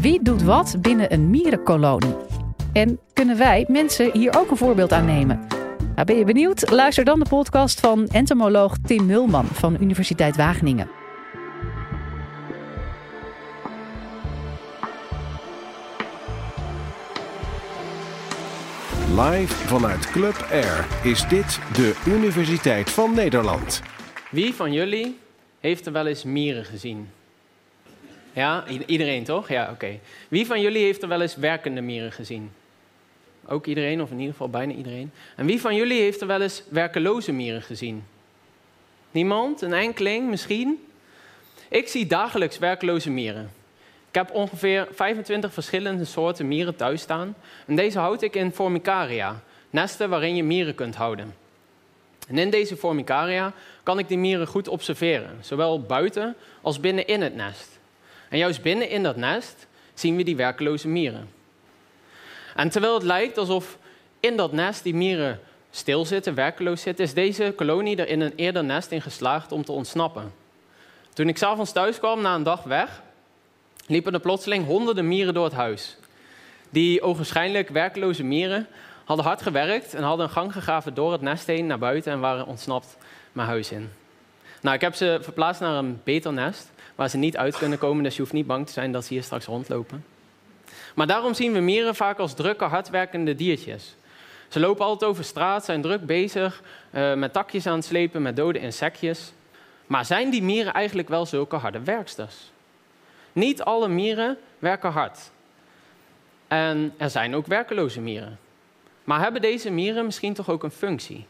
Wie doet wat binnen een mierenkolonie? En kunnen wij mensen hier ook een voorbeeld aan nemen? Nou, ben je benieuwd? Luister dan de podcast van entomoloog Tim Mulman van Universiteit Wageningen. Live vanuit Club Air is dit de Universiteit van Nederland. Wie van jullie heeft er wel eens mieren gezien? Ja, iedereen toch? Ja, oké. Wie van jullie heeft er wel eens werkende mieren gezien? Ook iedereen, of in ieder geval bijna iedereen. En wie van jullie heeft er wel eens werkeloze mieren gezien? Niemand? Een enkeling misschien? Ik zie dagelijks werkloze mieren. Ik heb ongeveer 25 verschillende soorten mieren thuis staan. En deze houd ik in formicaria, nesten waarin je mieren kunt houden. En in deze formicaria kan ik die mieren goed observeren, zowel buiten als binnen in het nest. En juist binnen in dat nest zien we die werkeloze mieren. En terwijl het lijkt alsof in dat nest die mieren stilzitten, werkeloos zitten, is deze kolonie er in een eerder nest in geslaagd om te ontsnappen. Toen ik s'avonds thuis kwam na een dag weg, liepen er plotseling honderden mieren door het huis. Die ogenschijnlijk werkloze mieren hadden hard gewerkt en hadden een gang gegraven door het nest heen naar buiten en waren ontsnapt mijn huis in. Nou, ik heb ze verplaatst naar een beter nest, waar ze niet uit kunnen komen, dus je hoeft niet bang te zijn dat ze hier straks rondlopen. Maar daarom zien we mieren vaak als drukke, hardwerkende diertjes. Ze lopen altijd over straat, zijn druk bezig uh, met takjes aan het slepen, met dode insectjes. Maar zijn die mieren eigenlijk wel zulke harde werksters? Niet alle mieren werken hard. En er zijn ook werkeloze mieren. Maar hebben deze mieren misschien toch ook een functie?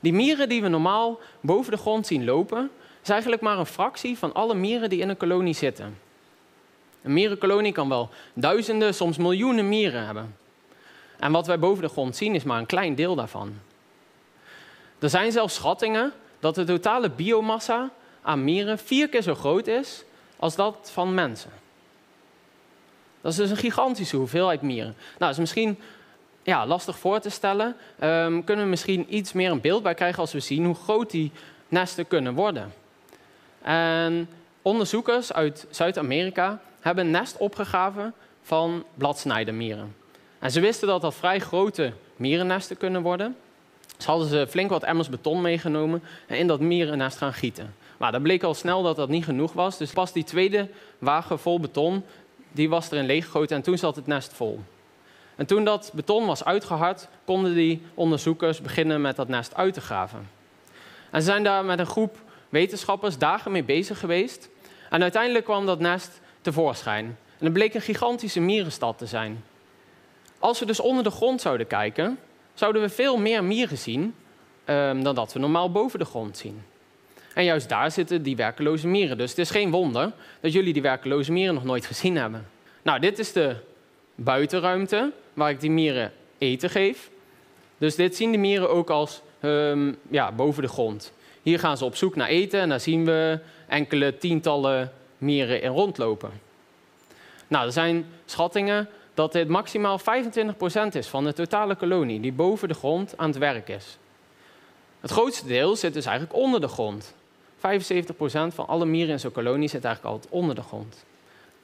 Die mieren die we normaal boven de grond zien lopen, is eigenlijk maar een fractie van alle mieren die in een kolonie zitten. Een mierenkolonie kan wel duizenden, soms miljoenen mieren hebben. En wat wij boven de grond zien is maar een klein deel daarvan. Er zijn zelfs schattingen dat de totale biomassa aan mieren vier keer zo groot is als dat van mensen. Dat is dus een gigantische hoeveelheid mieren. Nou, dat is misschien ja, lastig voor te stellen. Um, kunnen we misschien iets meer een beeld bij krijgen als we zien hoe groot die nesten kunnen worden. En onderzoekers uit Zuid-Amerika hebben een nest opgegraven van bladsnijdermieren. En ze wisten dat dat vrij grote mierennesten kunnen worden. Dus hadden ze flink wat emmers beton meegenomen en in dat mierennest gaan gieten. Maar dat bleek al snel dat dat niet genoeg was. Dus pas die tweede wagen vol beton, die was erin leeggegoten en toen zat het nest vol. En toen dat beton was uitgehard, konden die onderzoekers beginnen met dat nest uit te graven. En ze zijn daar met een groep wetenschappers dagen mee bezig geweest. En uiteindelijk kwam dat nest tevoorschijn. En het bleek een gigantische mierenstad te zijn. Als we dus onder de grond zouden kijken, zouden we veel meer mieren zien um, dan dat we normaal boven de grond zien. En juist daar zitten die werkeloze mieren. Dus het is geen wonder dat jullie die werkeloze mieren nog nooit gezien hebben. Nou, dit is de buitenruimte waar ik die mieren eten geef. Dus dit zien de mieren ook als um, ja, boven de grond. Hier gaan ze op zoek naar eten en daar zien we enkele tientallen mieren in rondlopen. Nou, er zijn schattingen dat dit maximaal 25% is van de totale kolonie die boven de grond aan het werk is. Het grootste deel zit dus eigenlijk onder de grond. 75% van alle mieren in zo'n kolonie zit eigenlijk altijd onder de grond.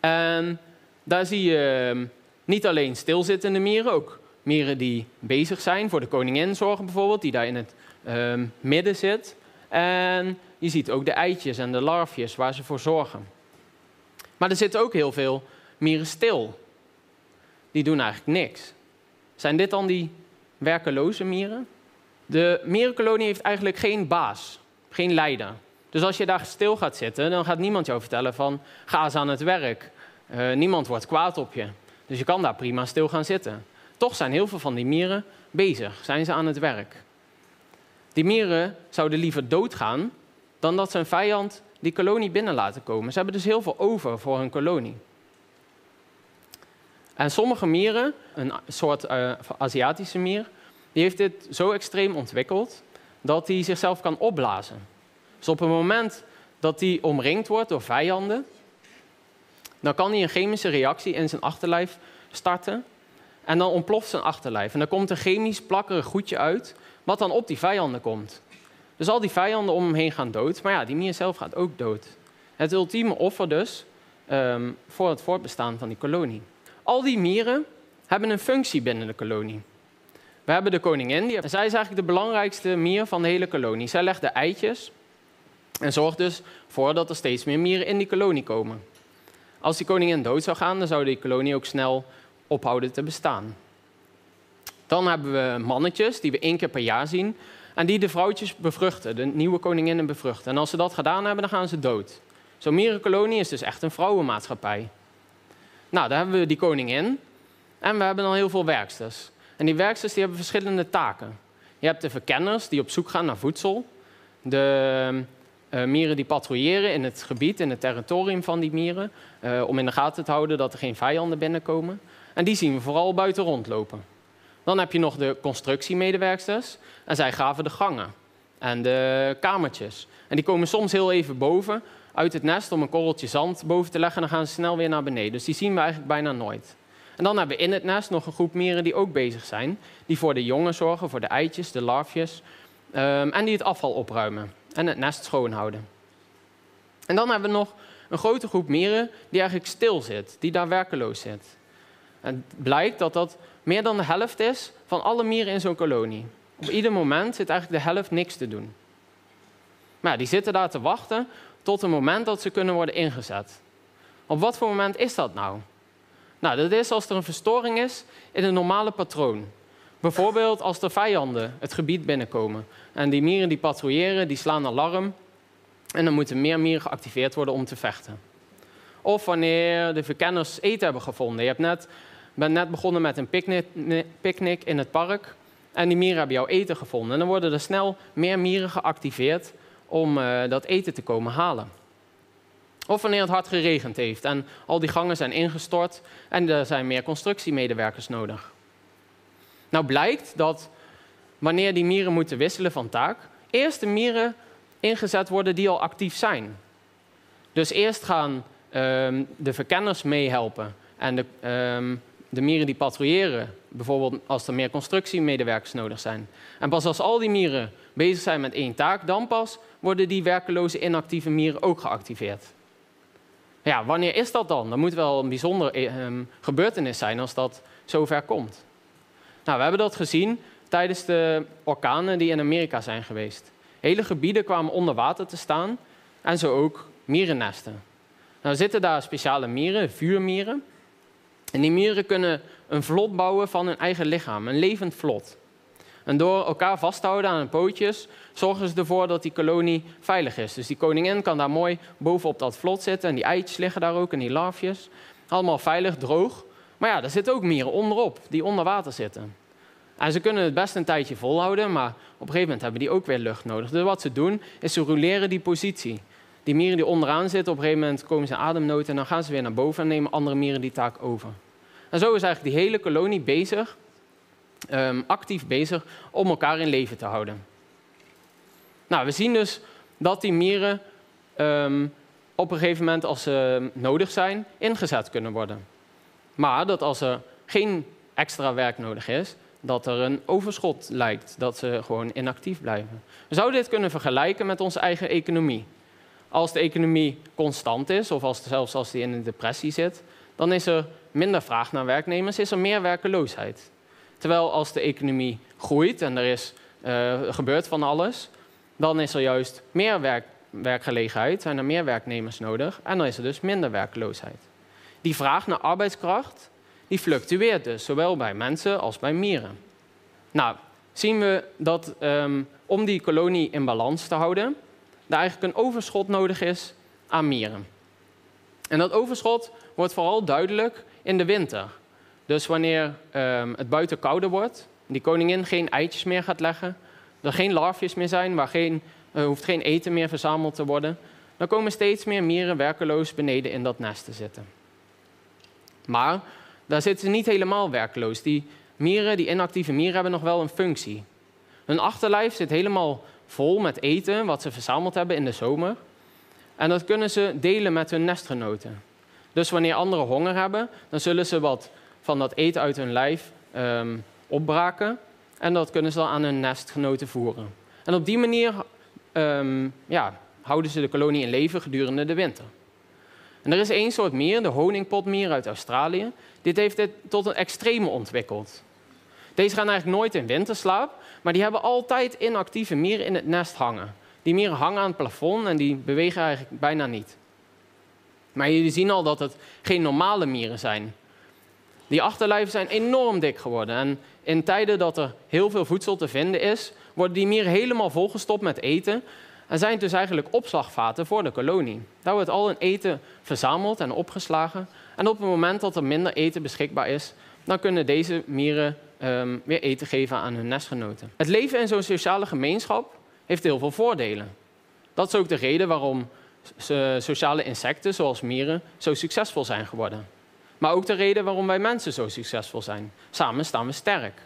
En daar zie je ehm, niet alleen stilzittende mieren, ook mieren die bezig zijn, voor de koningin zorgen bijvoorbeeld, die daar in het um, midden zit. En je ziet ook de eitjes en de larfjes waar ze voor zorgen. Maar er zitten ook heel veel mieren stil. Die doen eigenlijk niks. Zijn dit dan die werkeloze mieren? De mierenkolonie heeft eigenlijk geen baas, geen leider. Dus als je daar stil gaat zitten, dan gaat niemand jou vertellen van ga eens aan het werk. Uh, niemand wordt kwaad op je. Dus je kan daar prima stil gaan zitten. Toch zijn heel veel van die mieren bezig, zijn ze aan het werk. Die mieren zouden liever doodgaan dan dat ze een vijand die kolonie binnen laten komen. Ze hebben dus heel veel over voor hun kolonie. En sommige mieren, een soort uh, Aziatische mier, die heeft dit zo extreem ontwikkeld dat hij zichzelf kan opblazen. Dus op het moment dat hij omringd wordt door vijanden, dan kan hij een chemische reactie in zijn achterlijf starten. En dan ontploft zijn achterlijf. En dan komt een chemisch plakkerig goedje uit, wat dan op die vijanden komt. Dus al die vijanden om hem heen gaan dood. Maar ja, die mier zelf gaat ook dood. Het ultieme offer dus ehm, voor het voortbestaan van die kolonie. Al die mieren hebben een functie binnen de kolonie. We hebben de koningin, die, zij is eigenlijk de belangrijkste mier van de hele kolonie. Zij legt de eitjes en zorgt dus voor dat er steeds meer mieren in die kolonie komen. Als die koningin dood zou gaan, dan zou die kolonie ook snel ophouden te bestaan. Dan hebben we mannetjes die we één keer per jaar zien en die de vrouwtjes bevruchten, de nieuwe koninginnen bevruchten. En als ze dat gedaan hebben, dan gaan ze dood. Zo'n mierenkolonie is dus echt een vrouwenmaatschappij. Nou, daar hebben we die koningin en we hebben dan heel veel werksters. En die werksters die hebben verschillende taken. Je hebt de verkenners die op zoek gaan naar voedsel. De uh, mieren die patrouilleren in het gebied, in het territorium van die mieren. Uh, om in de gaten te houden dat er geen vijanden binnenkomen. En die zien we vooral buiten rondlopen. Dan heb je nog de constructiemedewerksters. En zij graven de gangen en de kamertjes. En die komen soms heel even boven uit het nest om een korreltje zand boven te leggen. En dan gaan ze snel weer naar beneden. Dus die zien we eigenlijk bijna nooit. En dan hebben we in het nest nog een groep mieren die ook bezig zijn. Die voor de jongen zorgen, voor de eitjes, de larfjes. Um, en die het afval opruimen en het nest schoonhouden. En dan hebben we nog een grote groep mieren die eigenlijk stil zit, die daar werkeloos zit. En het blijkt dat dat meer dan de helft is van alle mieren in zo'n kolonie. Op ieder moment zit eigenlijk de helft niks te doen. Maar die zitten daar te wachten tot het moment dat ze kunnen worden ingezet. Op wat voor moment is dat nou? Nou, dat is als er een verstoring is in een normale patroon. Bijvoorbeeld als er vijanden het gebied binnenkomen. En die mieren die patrouilleren, die slaan alarm. En dan moeten meer mieren geactiveerd worden om te vechten. Of wanneer de verkenners eten hebben gevonden. Je hebt net, bent net begonnen met een picknick in het park. En die mieren hebben jouw eten gevonden. En dan worden er snel meer mieren geactiveerd om uh, dat eten te komen halen. Of wanneer het hard geregend heeft en al die gangen zijn ingestort en er zijn meer constructiemedewerkers nodig. Nou blijkt dat wanneer die mieren moeten wisselen van taak, eerst de mieren ingezet worden die al actief zijn. Dus eerst gaan um, de verkenners meehelpen en de, um, de mieren die patrouilleren, bijvoorbeeld als er meer constructiemedewerkers nodig zijn. En pas als al die mieren bezig zijn met één taak, dan pas worden die werkeloze inactieve mieren ook geactiveerd. Ja, wanneer is dat dan? Dat moet wel een bijzonder um, gebeurtenis zijn als dat zover komt. Nou, we hebben dat gezien tijdens de orkanen die in Amerika zijn geweest. Hele gebieden kwamen onder water te staan en zo ook mierennesten. Nou zitten daar speciale mieren, vuurmieren. En die mieren kunnen een vlot bouwen van hun eigen lichaam, een levend vlot. En door elkaar vast te houden aan hun pootjes, zorgen ze ervoor dat die kolonie veilig is. Dus die koningin kan daar mooi bovenop dat vlot zitten en die eitjes liggen daar ook en die larfjes. Allemaal veilig, droog. Maar ja, er zitten ook mieren onderop, die onder water zitten. En ze kunnen het best een tijdje volhouden, maar op een gegeven moment hebben die ook weer lucht nodig. Dus wat ze doen, is ze roleren die positie. Die mieren die onderaan zitten, op een gegeven moment komen ze in ademnood en dan gaan ze weer naar boven en nemen andere mieren die taak over. En zo is eigenlijk die hele kolonie bezig, um, actief bezig, om elkaar in leven te houden. Nou, we zien dus dat die mieren um, op een gegeven moment, als ze nodig zijn, ingezet kunnen worden. Maar dat als er geen extra werk nodig is, dat er een overschot lijkt, dat ze gewoon inactief blijven. We zouden dit kunnen vergelijken met onze eigen economie. Als de economie constant is, of als, zelfs als die in een depressie zit, dan is er minder vraag naar werknemers, is er meer werkeloosheid. Terwijl als de economie groeit en er is, uh, gebeurt van alles, dan is er juist meer werk, werkgelegenheid, zijn er meer werknemers nodig en dan is er dus minder werkloosheid. Die vraag naar arbeidskracht die fluctueert dus, zowel bij mensen als bij mieren. Nou, zien we dat um, om die kolonie in balans te houden, er eigenlijk een overschot nodig is aan mieren. En dat overschot wordt vooral duidelijk in de winter. Dus wanneer um, het buiten kouder wordt, die koningin geen eitjes meer gaat leggen, er geen larfjes meer zijn, waar geen, er hoeft geen eten meer verzameld te worden, dan komen steeds meer mieren werkeloos beneden in dat nest te zitten. Maar daar zitten ze niet helemaal werkloos. Die mieren, die inactieve mieren, hebben nog wel een functie. Hun achterlijf zit helemaal vol met eten wat ze verzameld hebben in de zomer. En dat kunnen ze delen met hun nestgenoten. Dus wanneer anderen honger hebben, dan zullen ze wat van dat eten uit hun lijf um, opbraken. En dat kunnen ze dan aan hun nestgenoten voeren. En op die manier um, ja, houden ze de kolonie in leven gedurende de winter. En er is één soort mier, de honingpotmier uit Australië. Dit heeft dit tot een extreme ontwikkeld. Deze gaan eigenlijk nooit in winterslaap, maar die hebben altijd inactieve mieren in het nest hangen. Die mieren hangen aan het plafond en die bewegen eigenlijk bijna niet. Maar jullie zien al dat het geen normale mieren zijn. Die achterlijven zijn enorm dik geworden. En in tijden dat er heel veel voedsel te vinden is, worden die mieren helemaal volgestopt met eten. En zijn dus eigenlijk opslagvaten voor de kolonie. Daar wordt al hun eten verzameld en opgeslagen. En op het moment dat er minder eten beschikbaar is, dan kunnen deze mieren um, weer eten geven aan hun nestgenoten. Het leven in zo'n sociale gemeenschap heeft heel veel voordelen. Dat is ook de reden waarom sociale insecten, zoals mieren, zo succesvol zijn geworden. Maar ook de reden waarom wij mensen zo succesvol zijn. Samen staan we sterk.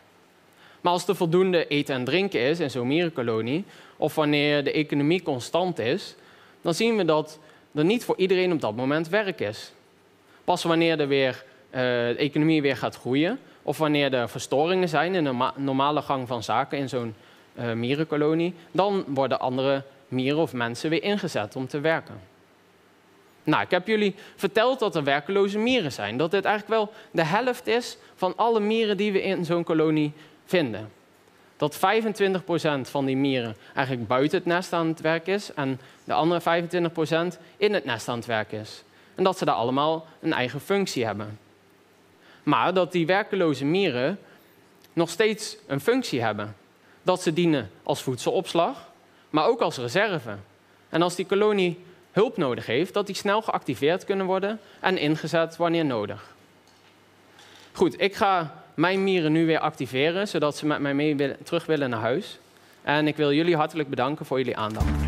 Maar als er voldoende eten en drinken is in zo'n mierenkolonie, of wanneer de economie constant is, dan zien we dat er niet voor iedereen op dat moment werk is. Pas wanneer er weer, uh, de economie weer gaat groeien, of wanneer er verstoringen zijn in de normale gang van zaken in zo'n uh, mierenkolonie, dan worden andere mieren of mensen weer ingezet om te werken. Nou, ik heb jullie verteld dat er werkeloze mieren zijn. Dat dit eigenlijk wel de helft is van alle mieren die we in zo'n kolonie vinden. Dat 25% van die mieren eigenlijk buiten het nest aan het werk is en de andere 25% in het nest aan het werk is. En dat ze daar allemaal een eigen functie hebben. Maar dat die werkeloze mieren nog steeds een functie hebben. Dat ze dienen als voedselopslag, maar ook als reserve. En als die kolonie hulp nodig heeft, dat die snel geactiveerd kunnen worden en ingezet wanneer nodig. Goed, ik ga mijn mieren nu weer activeren, zodat ze met mij mee terug willen naar huis. En ik wil jullie hartelijk bedanken voor jullie aandacht.